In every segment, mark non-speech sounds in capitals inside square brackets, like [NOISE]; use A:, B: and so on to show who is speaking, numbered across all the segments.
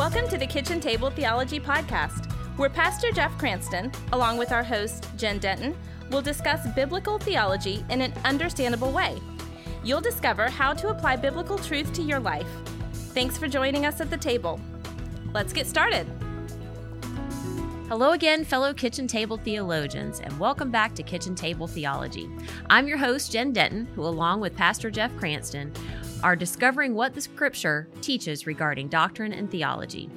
A: Welcome to the Kitchen Table Theology Podcast, where Pastor Jeff Cranston, along with our host, Jen Denton, will discuss biblical theology in an understandable way. You'll discover how to apply biblical truth to your life. Thanks for joining us at the table. Let's get started.
B: Hello again, fellow kitchen table theologians, and welcome back to Kitchen Table Theology. I'm your host, Jen Denton, who, along with Pastor Jeff Cranston, are discovering what the scripture teaches regarding doctrine and theology.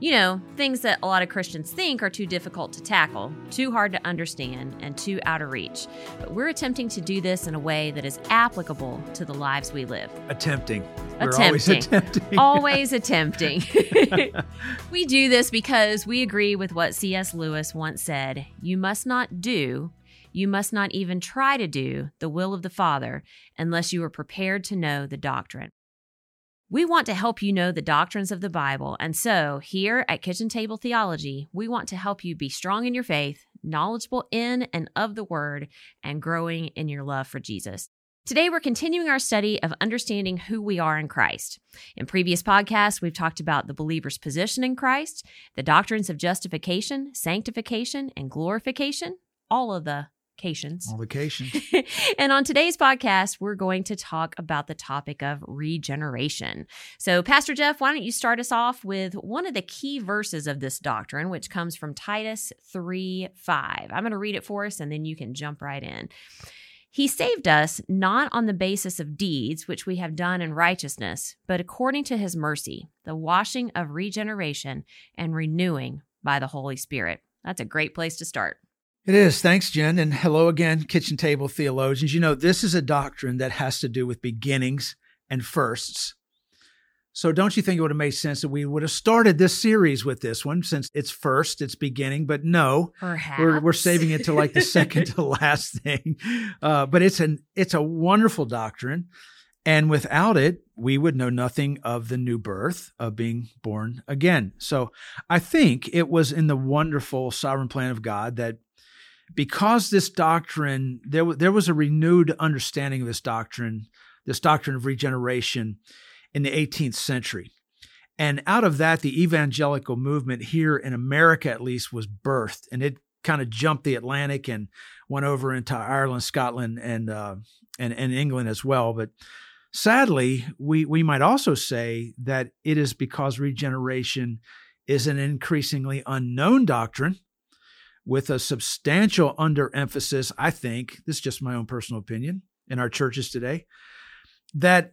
B: You know, things that a lot of Christians think are too difficult to tackle, too hard to understand, and too out of reach. But we're attempting to do this in a way that is applicable to the lives we live.
C: Attempting.
B: We're attempting. always attempting. [LAUGHS] always attempting. [LAUGHS] we do this because we agree with what C.S. Lewis once said you must not do you must not even try to do the will of the Father unless you are prepared to know the doctrine. We want to help you know the doctrines of the Bible, and so here at Kitchen Table Theology, we want to help you be strong in your faith, knowledgeable in and of the Word, and growing in your love for Jesus. Today, we're continuing our study of understanding who we are in Christ. In previous podcasts, we've talked about the believer's position in Christ, the doctrines of justification, sanctification, and glorification, all of the vacations.
C: On vacation. [LAUGHS]
B: and on today's podcast, we're going to talk about the topic of regeneration. So, Pastor Jeff, why don't you start us off with one of the key verses of this doctrine, which comes from Titus 3 5. I'm going to read it for us and then you can jump right in. He saved us not on the basis of deeds which we have done in righteousness, but according to his mercy, the washing of regeneration and renewing by the Holy Spirit. That's a great place to start.
C: It is. Thanks, Jen. And hello again, kitchen table theologians. You know, this is a doctrine that has to do with beginnings and firsts. So don't you think it would have made sense that we would have started this series with this one since it's first, it's beginning? But no,
B: Perhaps.
C: we're we're saving it to like the second to [LAUGHS] last thing. Uh, but it's an it's a wonderful doctrine, and without it, we would know nothing of the new birth of being born again. So I think it was in the wonderful sovereign plan of God that because this doctrine, there, there was a renewed understanding of this doctrine, this doctrine of regeneration in the 18th century. And out of that, the evangelical movement here in America, at least, was birthed. And it kind of jumped the Atlantic and went over into Ireland, Scotland, and, uh, and, and England as well. But sadly, we, we might also say that it is because regeneration is an increasingly unknown doctrine with a substantial underemphasis, I think, this is just my own personal opinion, in our churches today, that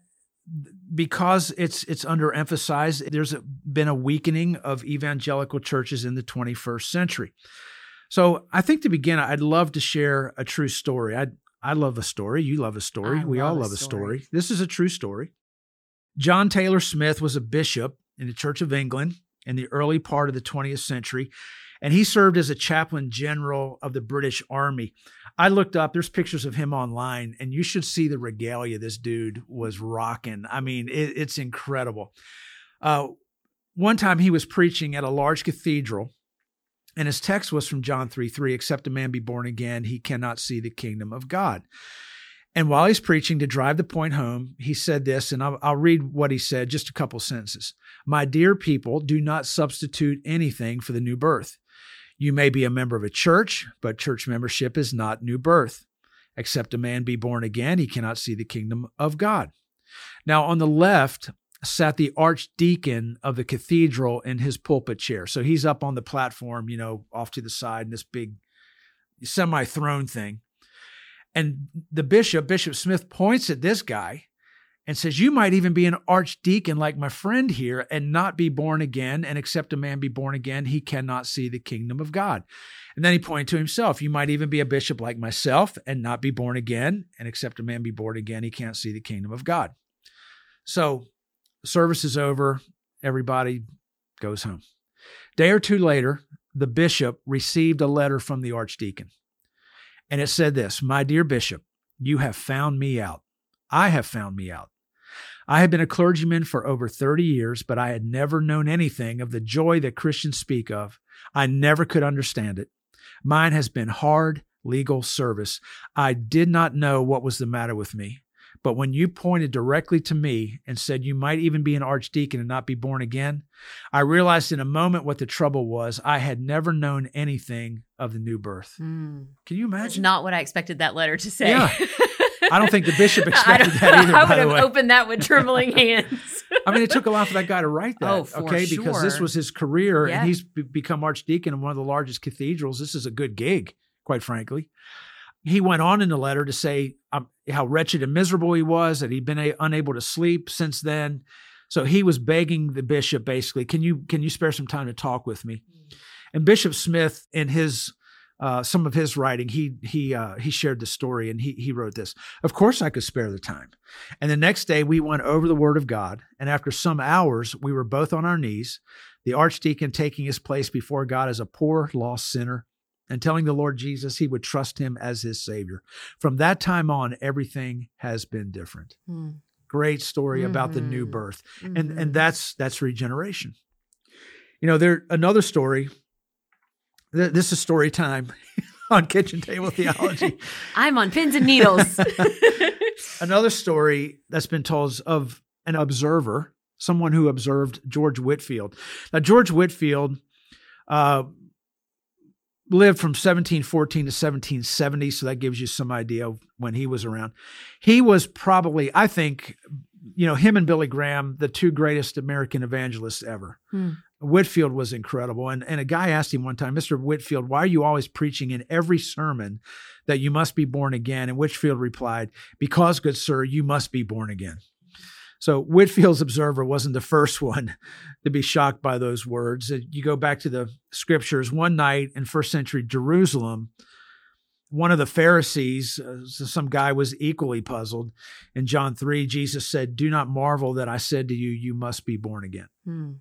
C: because it's it's underemphasized, there's been a weakening of evangelical churches in the 21st century. So I think to begin, I'd love to share a true story. I I love a story. You love a story.
B: I
C: we
B: love
C: all love a
B: story.
C: story. This is a true story. John Taylor Smith was a bishop in the Church of England in the early part of the 20th century and he served as a chaplain general of the British Army. I looked up, there's pictures of him online, and you should see the regalia this dude was rocking. I mean, it, it's incredible. Uh, one time he was preaching at a large cathedral, and his text was from John 3 3 Except a man be born again, he cannot see the kingdom of God. And while he's preaching to drive the point home, he said this, and I'll, I'll, read what he said, just a couple sentences. My dear people, do not substitute anything for the new birth. You may be a member of a church, but church membership is not new birth. Except a man be born again, he cannot see the kingdom of God. Now, on the left sat the archdeacon of the cathedral in his pulpit chair. So he's up on the platform, you know, off to the side in this big semi throne thing. And the bishop, Bishop Smith, points at this guy and says, You might even be an archdeacon like my friend here and not be born again. And except a man be born again, he cannot see the kingdom of God. And then he pointed to himself, You might even be a bishop like myself and not be born again. And except a man be born again, he can't see the kingdom of God. So, service is over. Everybody goes home. Day or two later, the bishop received a letter from the archdeacon. And it said this My dear bishop, you have found me out. I have found me out. I had been a clergyman for over 30 years, but I had never known anything of the joy that Christians speak of. I never could understand it. Mine has been hard legal service. I did not know what was the matter with me. But when you pointed directly to me and said you might even be an archdeacon and not be born again, I realized in a moment what the trouble was. I had never known anything of the new birth. Mm. Can you imagine? That's
B: not what I expected that letter to say.
C: Yeah. [LAUGHS] I don't think the bishop [LAUGHS] expected that either.
B: I would
C: have
B: opened that with trembling [LAUGHS] hands.
C: I mean, it took a lot for that guy to write that. Oh, okay, sure. because this was his career, yeah. and he's become archdeacon in one of the largest cathedrals. This is a good gig, quite frankly. He went on in the letter to say um, how wretched and miserable he was, that he'd been a- unable to sleep since then. So he was begging the bishop, basically, can you can you spare some time to talk with me? Mm. And Bishop Smith, in his uh, some of his writing, he he uh, he shared the story and he he wrote this. Of course, I could spare the time. And the next day, we went over the Word of God, and after some hours, we were both on our knees. The archdeacon taking his place before God as a poor lost sinner, and telling the Lord Jesus he would trust him as his Savior. From that time on, everything has been different. Mm. Great story mm-hmm. about the new mm-hmm. birth, mm-hmm. and and that's that's regeneration. You know, there another story this is story time [LAUGHS] on Kitchen Table Theology. [LAUGHS]
B: I'm on pins and needles. [LAUGHS]
C: Another story that's been told of an observer, someone who observed George Whitefield. Now, George Whitefield uh, lived from 1714 to 1770, so that gives you some idea of when he was around. He was probably, I think, you know, him and Billy Graham, the two greatest American evangelists ever. Hmm. Whitefield was incredible. And, and a guy asked him one time, Mr. Whitefield, why are you always preaching in every sermon that you must be born again? And Whitefield replied, Because, good sir, you must be born again. So Whitefield's observer wasn't the first one [LAUGHS] to be shocked by those words. You go back to the scriptures, one night in first century Jerusalem, one of the Pharisees, uh, some guy was equally puzzled. In John 3, Jesus said, Do not marvel that I said to you, you must be born again. Hmm.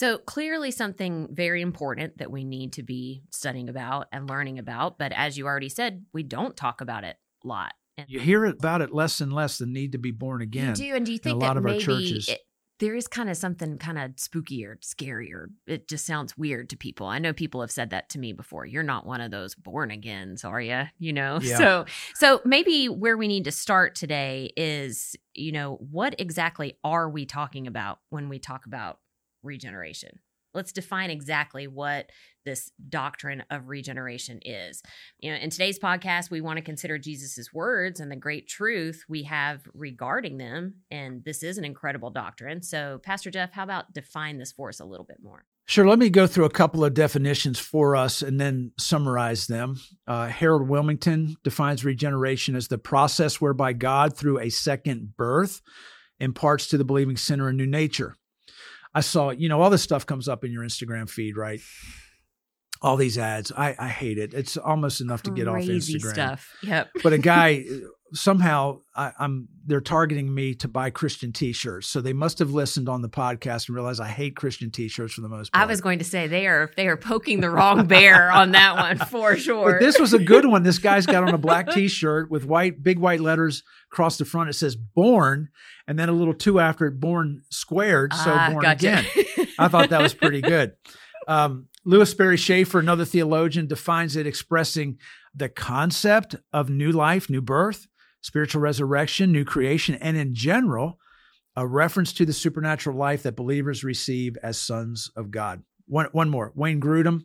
B: So, clearly, something very important that we need to be studying about and learning about. But as you already said, we don't talk about it a lot.
C: You hear about it less and less the need to be born again.
B: You do, and do you think a lot of our churches? It, there is kind of something kind of spooky or scary or it just sounds weird to people. I know people have said that to me before. You're not one of those born agains, are you? You know. [LAUGHS] Yeah. So so maybe where we need to start today is, you know, what exactly are we talking about when we talk about regeneration? let's define exactly what this doctrine of regeneration is. You know, in today's podcast, we want to consider Jesus's words and the great truth we have regarding them. And this is an incredible doctrine. So, Pastor Jeff, how about define this for us a little bit more?
C: Sure. Let me go through a couple of definitions for us and then summarize them. Uh, Harold Willmington defines regeneration as the process whereby God, through a second birth, imparts to the believing sinner a new nature. I saw, you know, all this stuff comes up in your Instagram feed, right? All these ads. I, I hate it. It's almost enough to get off Instagram.
B: Stuff. Yep.
C: But a guy [LAUGHS] somehow I, am they're targeting me to buy Christian T-shirts. So they must have listened on the podcast and realized I hate Christian T-shirts for the most part.
B: I was going to say they are they are poking the wrong bear on that one [LAUGHS] for sure.
C: But this was a good one. This guy's got on a black T-shirt with white big white letters across the front. It says "Born," and then a little two after it, "Born squared." So ah, born gotcha. again. I thought that was pretty good. Um, Lewis Sperry Chafer, another theologian, defines it expressing the concept of new life, new birth, spiritual resurrection, new creation, and in general, a reference to the supernatural life that believers receive as sons of God. One, one more. Wayne Grudem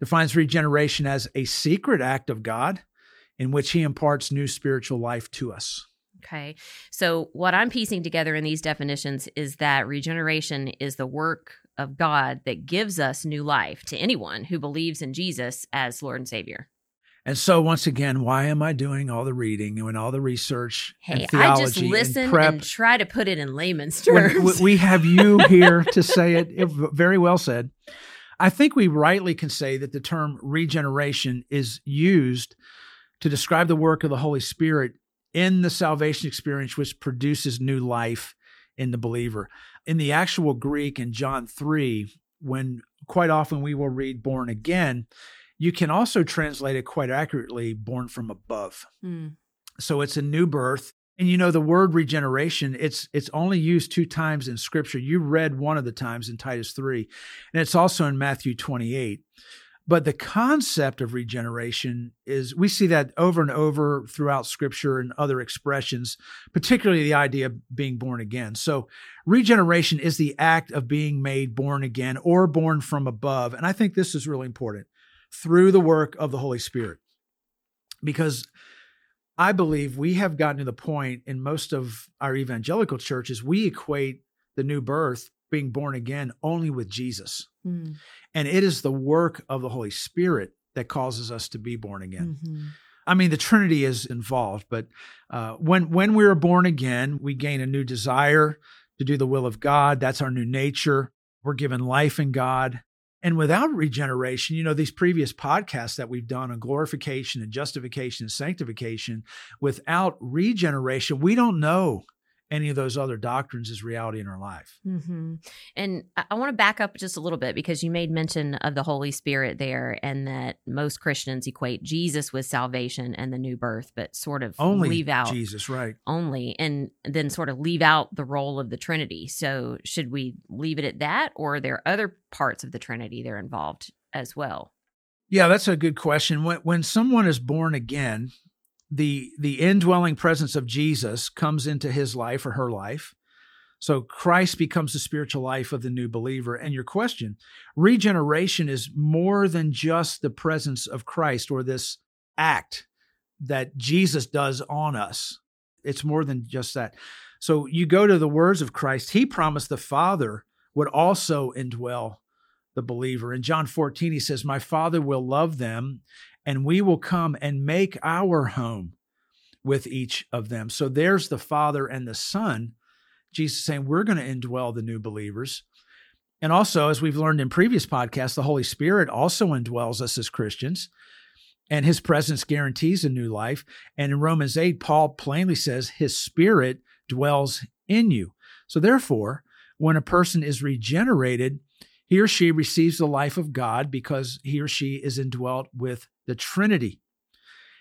C: defines regeneration as a secret act of God in which he imparts new spiritual life to us.
B: Okay. So, what I'm piecing together in these definitions is that regeneration is the work of God that gives us new life to anyone who believes in Jesus as Lord and Savior.
C: And so, once again, why am I doing all the reading and all the research?
B: Hey,
C: and theology
B: I just listen
C: and,
B: and, try to put it in layman's terms.
C: we have you [LAUGHS] here to say it. it. Very well said. I think we rightly can say that the term regeneration is used to describe the work of the Holy Spirit in the salvation experience, which produces new life in the believer. In the actual Greek in John 3, when quite often we will read born again, you can also translate it quite accurately born from above. Mm. So it's a new birth. And you know the word regeneration, it's it's only used two times in scripture. You read one of the times in Titus 3, and it's also in Matthew 28. But the concept of regeneration is, we see that over and over throughout scripture and other expressions, particularly the idea of being born again. So, regeneration is the act of being made born again or born from above. And I think this is really important through the work of the Holy Spirit. Because I believe we have gotten to the point in most of our evangelical churches, we equate the new birth being born again only with Jesus. Mm. And it is the work of the Holy Spirit that causes us to be born again. Mm-hmm. I mean, the Trinity is involved, but uh, when when we are born again, we gain a new desire to do the will of God. That's our new nature. We're given life in God. And without regeneration, you know, these previous podcasts that we've done on glorification and justification and sanctification, without regeneration, we don't know any of those other doctrines is reality in our life.
B: Mm-hmm. And I want to back up just a little bit because you made mention of the Holy Spirit there, and that most Christians equate Jesus with salvation and the new birth, but sort of
C: only
B: leave out
C: Jesus, right?
B: Only, and then sort of leave out the role of the Trinity. So, should we leave it at that, or are there other parts of the Trinity that are involved as well?
C: Yeah, that's a good question. When when someone is born again, the the indwelling presence of Jesus comes into his life or her life. So Christ becomes the spiritual life of the new believer. And your question, regeneration is more than just the presence of Christ or this act that Jesus does on us. It's more than just that. So you go to the words of Christ, he promised the Father would also indwell the believer. In John 14, he says, My Father will love them, and we will come and make our home with each of them. So there's the Father and the Son. Jesus saying, We're going to indwell the new believers. And also, as we've learned in previous podcasts, the Holy Spirit also indwells us as Christians, and his presence guarantees a new life. And in Romans 8, Paul plainly says, His Spirit dwells in you. So, therefore, when a person is regenerated, he or she receives the life of God because he or she is indwelt with the Trinity.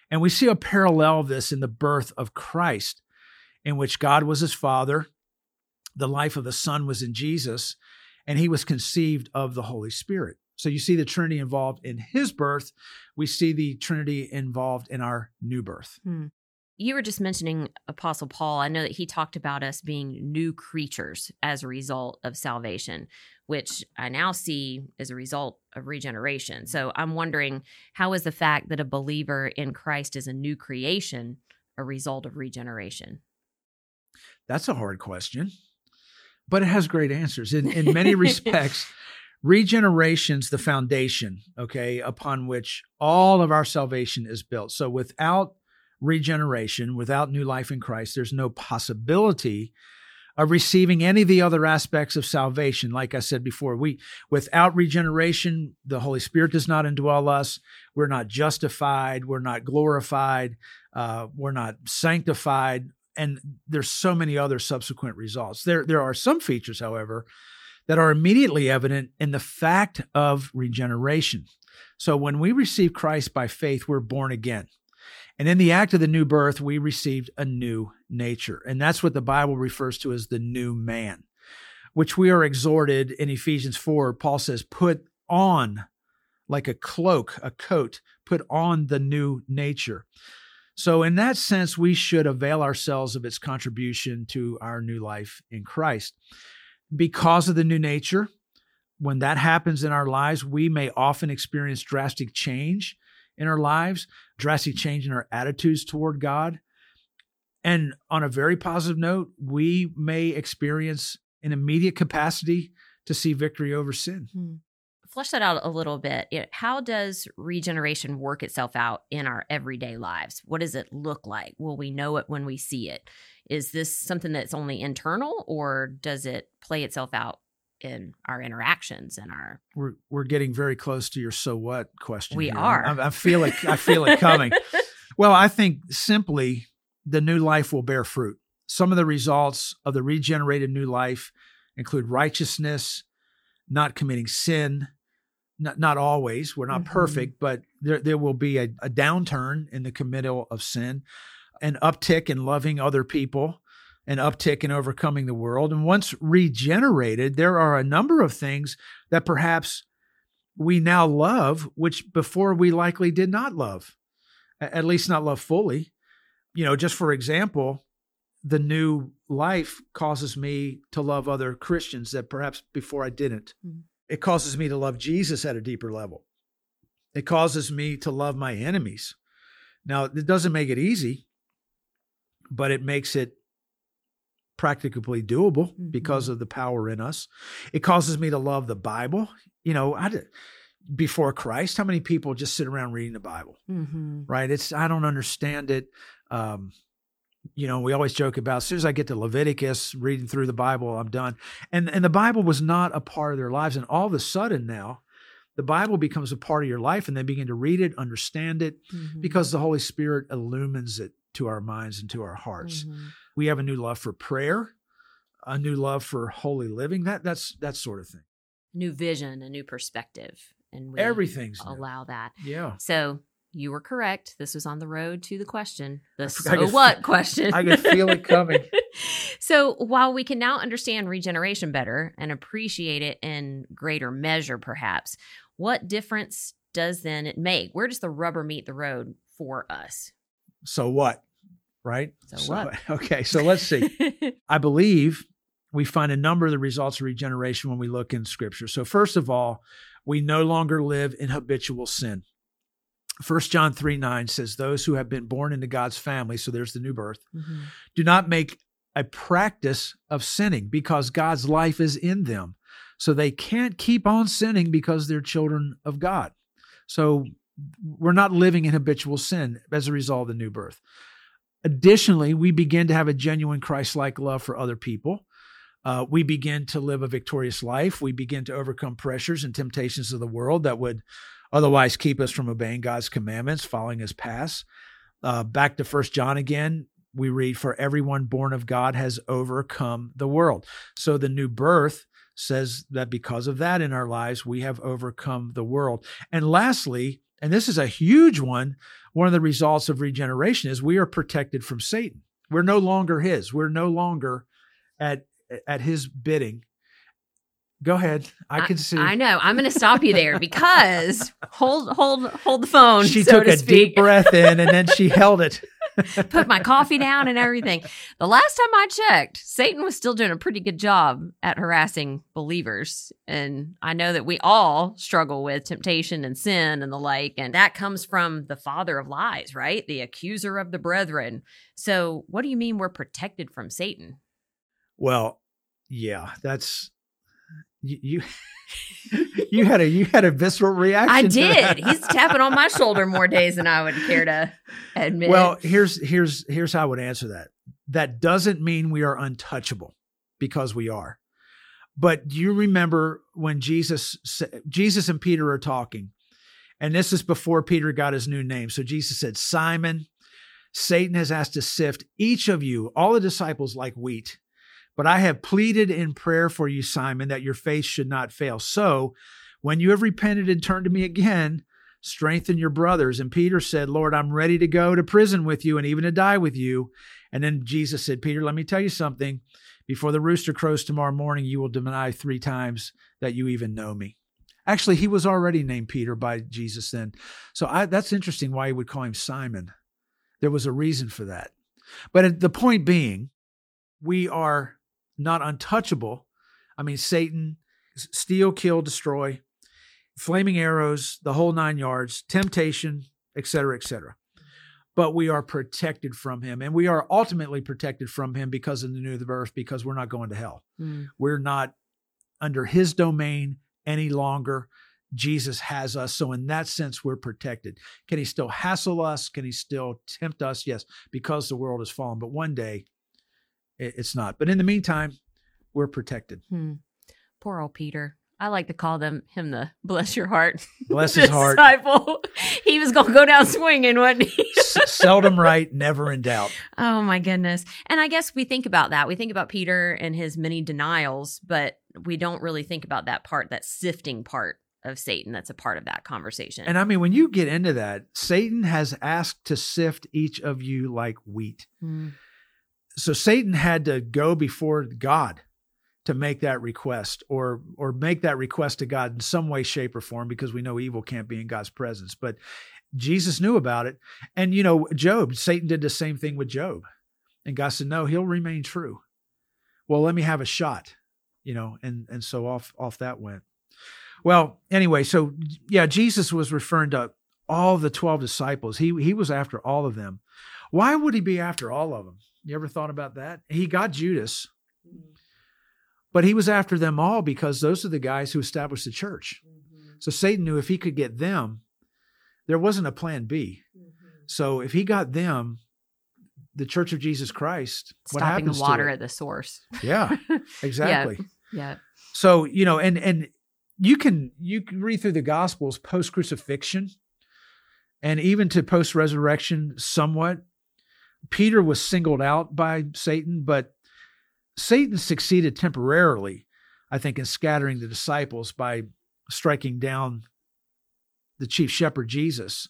C: And we see a parallel of this in the birth of Christ, in which God was his father, the life of the Son was in Jesus, and he was conceived of the Holy Spirit. So you see the Trinity involved in his birth. We see the Trinity involved in our new birth. Hmm
B: you were just mentioning Apostle Paul. I know that he talked about us being new creatures as a result of salvation, which I now see as a result of regeneration. So I'm wondering how is the fact that a believer in Christ is a new creation a result of regeneration?
C: That's a hard question, but it has great answers. In, in many respects, [LAUGHS] regeneration's the foundation, okay, upon which all of our salvation is built. So without regeneration, without new life in Christ, there's no possibility of receiving any of the other aspects of salvation. Like I said before, we without regeneration, the Holy Spirit does not indwell us. We're not justified. We're not glorified. Uh, we're not sanctified. And there's so many other subsequent results. There, there are some features, however, that are immediately evident in the fact of regeneration. So when we receive Christ by faith, we're born again. And in the act of the new birth, we received a new nature. And that's what the Bible refers to as the new man, which we are exhorted in Ephesians 4. Paul says, put on like a cloak, a coat, put on the new nature. So, in that sense, we should avail ourselves of its contribution to our new life in Christ. Because of the new nature, when that happens in our lives, we may often experience drastic change in our lives, drastic change in our attitudes toward God. And on a very positive note, we may experience an immediate capacity to see victory over sin. Hmm.
B: Flesh that out a little bit. How does regeneration work itself out in our everyday lives? What does it look like? Will we know it when we see it? Is this something that's only internal or does it play itself out in our interactions and our
C: we're we're getting very close to your so what question
B: we
C: here.
B: are
C: I, I, feel it i feel it coming [LAUGHS] well i think simply the new life will bear fruit some of the results of the regenerated new life include righteousness not committing sin not, not always we're not mm-hmm. perfect but there, there will be a, a downturn in the committal of sin an uptick in loving other people an uptick in overcoming the world. And once regenerated, there are a number of things that perhaps we now love, which before we likely did not love, at least not love fully. You know, just for example, the new life causes me to love other Christians that perhaps before I didn't. Mm-hmm. It causes me to love Jesus at a deeper level. It causes me to love my enemies. Now, it doesn't make it easy, but it makes it practically doable mm-hmm. because of the power in us. It causes me to love the Bible. You know, I did, before Christ, how many people just sit around reading the Bible? Mm-hmm. Right? It's I don't understand it. Um, you know, we always joke about as soon as I get to Leviticus, reading through the Bible, I'm done. And and the Bible was not a part of their lives. And all of a sudden now, the Bible becomes a part of your life, and they begin to read it, understand it, mm-hmm. because the Holy Spirit illumines it to our minds and to our hearts. Mm-hmm. We have a new love for prayer, a new love for holy living. That that's that sort of thing.
B: New vision, a new perspective, and we
C: everything's
B: allow
C: new.
B: that.
C: Yeah.
B: So you were correct. This was on the road to the question, the so what question.
C: I could feel it coming. [LAUGHS]
B: so while we can now understand regeneration better and appreciate it in greater measure, perhaps, what difference does then it make? Where does the rubber meet the road for us?
C: So what? Right?
B: So, so what? [LAUGHS]
C: Okay, so let's see. [LAUGHS] I believe we find a number of the results of regeneration when we look in scripture. So first of all, we no longer live in habitual sin. 1 John 3 9 says, Those who have been born into God's family, so there's the new birth, mm-hmm. do not make a practice of sinning because God's life is in them. So they can't keep on sinning because they're children of God. So we're not living in habitual sin as a result of the new birth. Additionally, we begin to have a genuine Christ like love for other people. Uh, we begin to live a victorious life. We begin to overcome pressures and temptations of the world that would otherwise keep us from obeying God's commandments, following his paths. Uh, back to First John again, we read, For everyone born of God has overcome the world. So the new birth says that because of that in our lives, we have overcome the world. And lastly, and this is a huge one, one of the results of regeneration is we are protected from Satan. We're no longer his. We're no longer at at his bidding Go ahead. I can see.
B: I know. I'm going to stop you there because [LAUGHS] hold, hold, hold the phone.
C: She
B: so
C: took to a
B: speak.
C: deep breath in and then she held it. [LAUGHS] [LAUGHS]
B: Put my coffee down and everything. The last time I checked, Satan was still doing a pretty good job at harassing believers. And I know that we all struggle with temptation and sin and the like. And that comes from the father of lies, right? The accuser of the brethren. So, what do you mean we're protected from Satan?
C: Well, yeah, that's you [LAUGHS] you had a you had a visceral reaction.
B: I did. He's [LAUGHS] tapping on my shoulder more days than I would care to admit.
C: Well, here's here's here's how I would answer that. That doesn't mean we are untouchable because we are. But do you remember when Jesus Jesus and Peter are talking? And this is before Peter got his new name. So Jesus said, "Simon, Satan has asked to sift each of you, all the disciples like wheat." But I have pleaded in prayer for you, Simon, that your faith should not fail. So when you have repented and turned to me again, strengthen your brothers. And Peter said, Lord, I'm ready to go to prison with you and even to die with you. And then Jesus said, Peter, let me tell you something. Before the rooster crows tomorrow morning, you will deny three times that you even know me. Actually, he was already named Peter by Jesus then. So I, that's interesting why he would call him Simon. There was a reason for that. But the point being, we are not untouchable. I mean, Satan, steal, kill, destroy, flaming arrows, the whole nine yards, temptation, etc., etc. But we are protected from him, and we are ultimately protected from him because of the new birth, because we're not going to hell. Mm. We're not under his domain any longer. Jesus has us. So, in that sense, we're protected. Can he still hassle us? Can he still tempt us? Yes, because the world has fallen. But one day, it's not. But in the meantime, we're protected.
B: Hmm. Poor old Peter. I like to call them him the bless your heart. [LAUGHS]
C: Bless [LAUGHS] his heart.
B: Disciple. He was going to go down swinging, wasn't he?
C: S- seldom right, never in doubt.
B: Oh my goodness. And I guess we think about that. We think about Peter and his many denials, but we don't really think about that part, that sifting part of Satan that's a part of that conversation.
C: And I mean, when you get into that, Satan has asked to sift each of you like wheat. Mm so Satan had to go before God to make that request or or make that request to God in some way shape or form because we know evil can't be in God's presence. But Jesus knew about it. And you know Job Satan did the same thing with Job. And God said no he'll remain true. Well let me have a shot you know and and so off off that went. Well anyway so yeah Jesus was referring to all the 12 disciples. He he was after all of them. Why would he be after all of them you ever thought about that he got Judas but he was after them all because those are the guys who established the church. Mm-hmm. So Satan knew if he could get them, there wasn't a plan B. Mm-hmm. So if he got them, the Church of Jesus Christ,
B: stopping the water at the source.
C: Yeah, [LAUGHS] exactly.
B: yeah. yeah.
C: So you know, and and you can you can read through the Gospels post crucifixion, and even to post resurrection, somewhat. Peter was singled out by Satan, but Satan succeeded temporarily, I think, in scattering the disciples by striking down the chief shepherd, Jesus.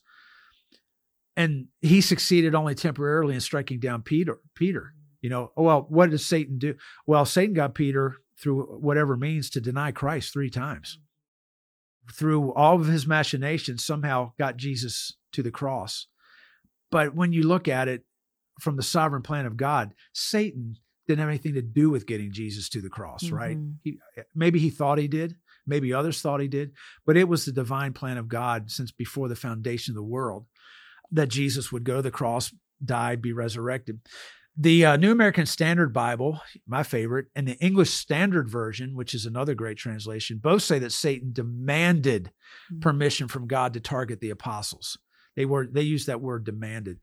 C: And he succeeded only temporarily in striking down Peter. Peter, you know, well, what did Satan do? Well, Satan got Peter through whatever means to deny Christ three times. Through all of his machinations, somehow got Jesus to the cross. But when you look at it from the sovereign plan of God, Satan didn't have anything to do with getting Jesus to the cross, mm-hmm. right? He, maybe he thought he did, maybe others thought he did, but it was the divine plan of God since before the foundation of the world that Jesus would go to the cross, die, be resurrected. The uh, New American Standard Bible, my favorite, and the English Standard Version, which is another great translation, both say that Satan demanded mm-hmm. permission from God to target the apostles. They were they used that word demanded.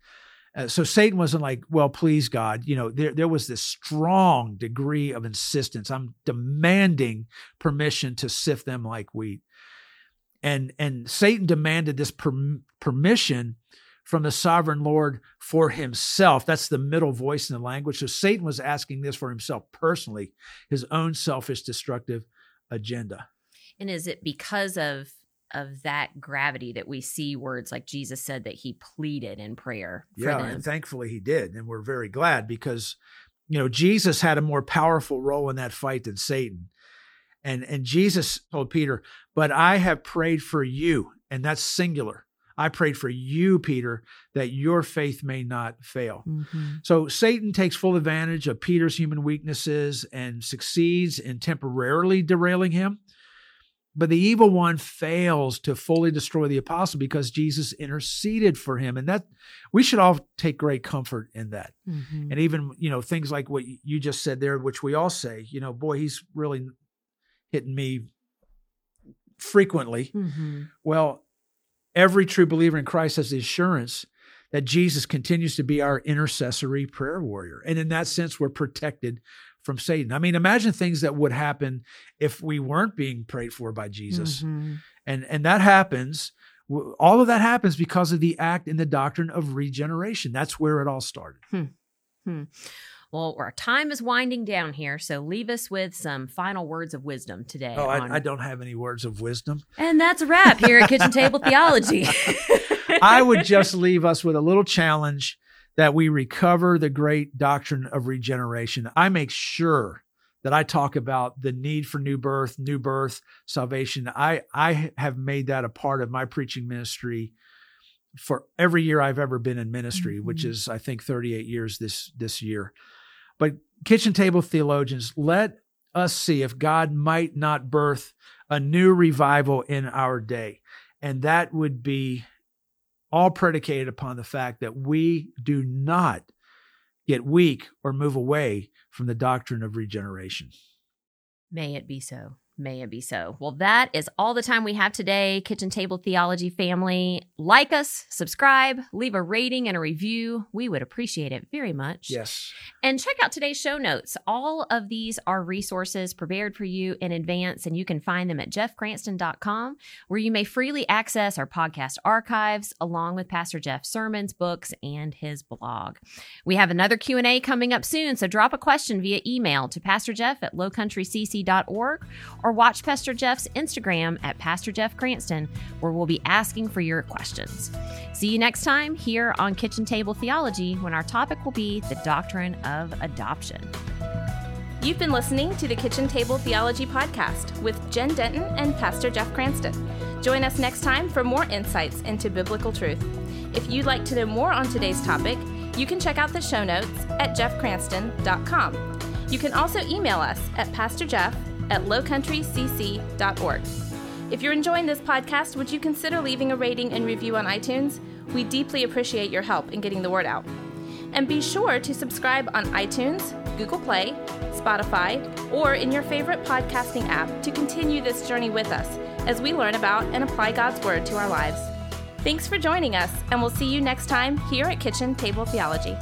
C: Uh, so Satan wasn't like, well, please God, you know, there there was this strong degree of insistence. I'm demanding permission to sift them like wheat. And and Satan demanded this per- permission from the sovereign Lord for himself. That's the middle voice in the language. So Satan was asking this for himself personally, his own selfish destructive agenda.
B: And is it because of of that gravity that we see words like Jesus said that he pleaded in prayer.
C: yeah, them. and thankfully he did, and we're very glad because you know Jesus had a more powerful role in that fight than Satan. And and Jesus told Peter, "But I have prayed for you," and that's singular. I prayed for you, Peter, that your faith may not fail. Mm-hmm. So Satan takes full advantage of Peter's human weaknesses and succeeds in temporarily derailing him. But the evil one fails to fully destroy the apostle because Jesus interceded for him. And that we should all take great comfort in that. Mm-hmm. And even, you know, things like what you just said there, which we all say, you know, boy, he's really hitting me frequently. Mm-hmm. Well, every true believer in Christ has the assurance that Jesus continues to be our intercessory prayer warrior. And in that sense, we're protected from Satan. I mean, imagine things that would happen if we weren't being prayed for by Jesus. Mm-hmm. And and that happens all of that happens because of the act in the doctrine of regeneration. That's where it all started. Hmm.
B: Hmm. Well, our time is winding down here, so leave us with some final words of wisdom today.
C: Oh, on... I, I, don't have any words of wisdom.
B: And that's a wrap here at Kitchen Table [LAUGHS] Theology.
C: I would just leave us with a little challenge that we recover the great doctrine of regeneration. I make sure that I talk about the need for new birth, new birth, salvation. I, I have made that a part of my preaching ministry for every year I've ever been in ministry, mm-hmm. which is I think 38 years this this year. But kitchen table theologians, let us see if God might not birth a new revival in our day. And that would be all predicated upon the fact that we do not get weak or move away from the doctrine of regeneration.
B: May it be so. May it be so. Well, that is all the time we have today, Kitchen Table Theology family. Like us, subscribe, leave a rating and a review. We would appreciate it very much.
C: Yes.
B: And check out today's show notes. All of these are resources prepared for you in advance, and you can find them at jeffcranston.com, where you may freely access our podcast archives along with Pastor Jeff's sermons, books, and his blog. We have another Q&A coming up soon, so drop a question via email to pastorjeff at lowcountrycc.org or or watch Pastor Jeff's Instagram at Pastor Jeff Cranston, where we'll be asking for your questions. See you next time here on Kitchen Table Theology when our topic will be the doctrine of adoption.
A: You've been listening to the Kitchen Table Theology Podcast with Jen Denton and Pastor Jeff Cranston. Join us next time for more insights into biblical truth. If you'd like to know more on today's topic, you can check out the show notes at jeffcranston.com. You can also email us at pastorjeff at lowcountrycc.org. If you're enjoying this podcast, would you consider leaving a rating and review on iTunes? We deeply appreciate your help in getting the word out. And be sure to subscribe on iTunes, Google Play, Spotify, or in your favorite podcasting app to continue this journey with us as we learn about and apply God's Word to our lives. Thanks for joining us, and we'll see you next time here at Kitchen Table Theology.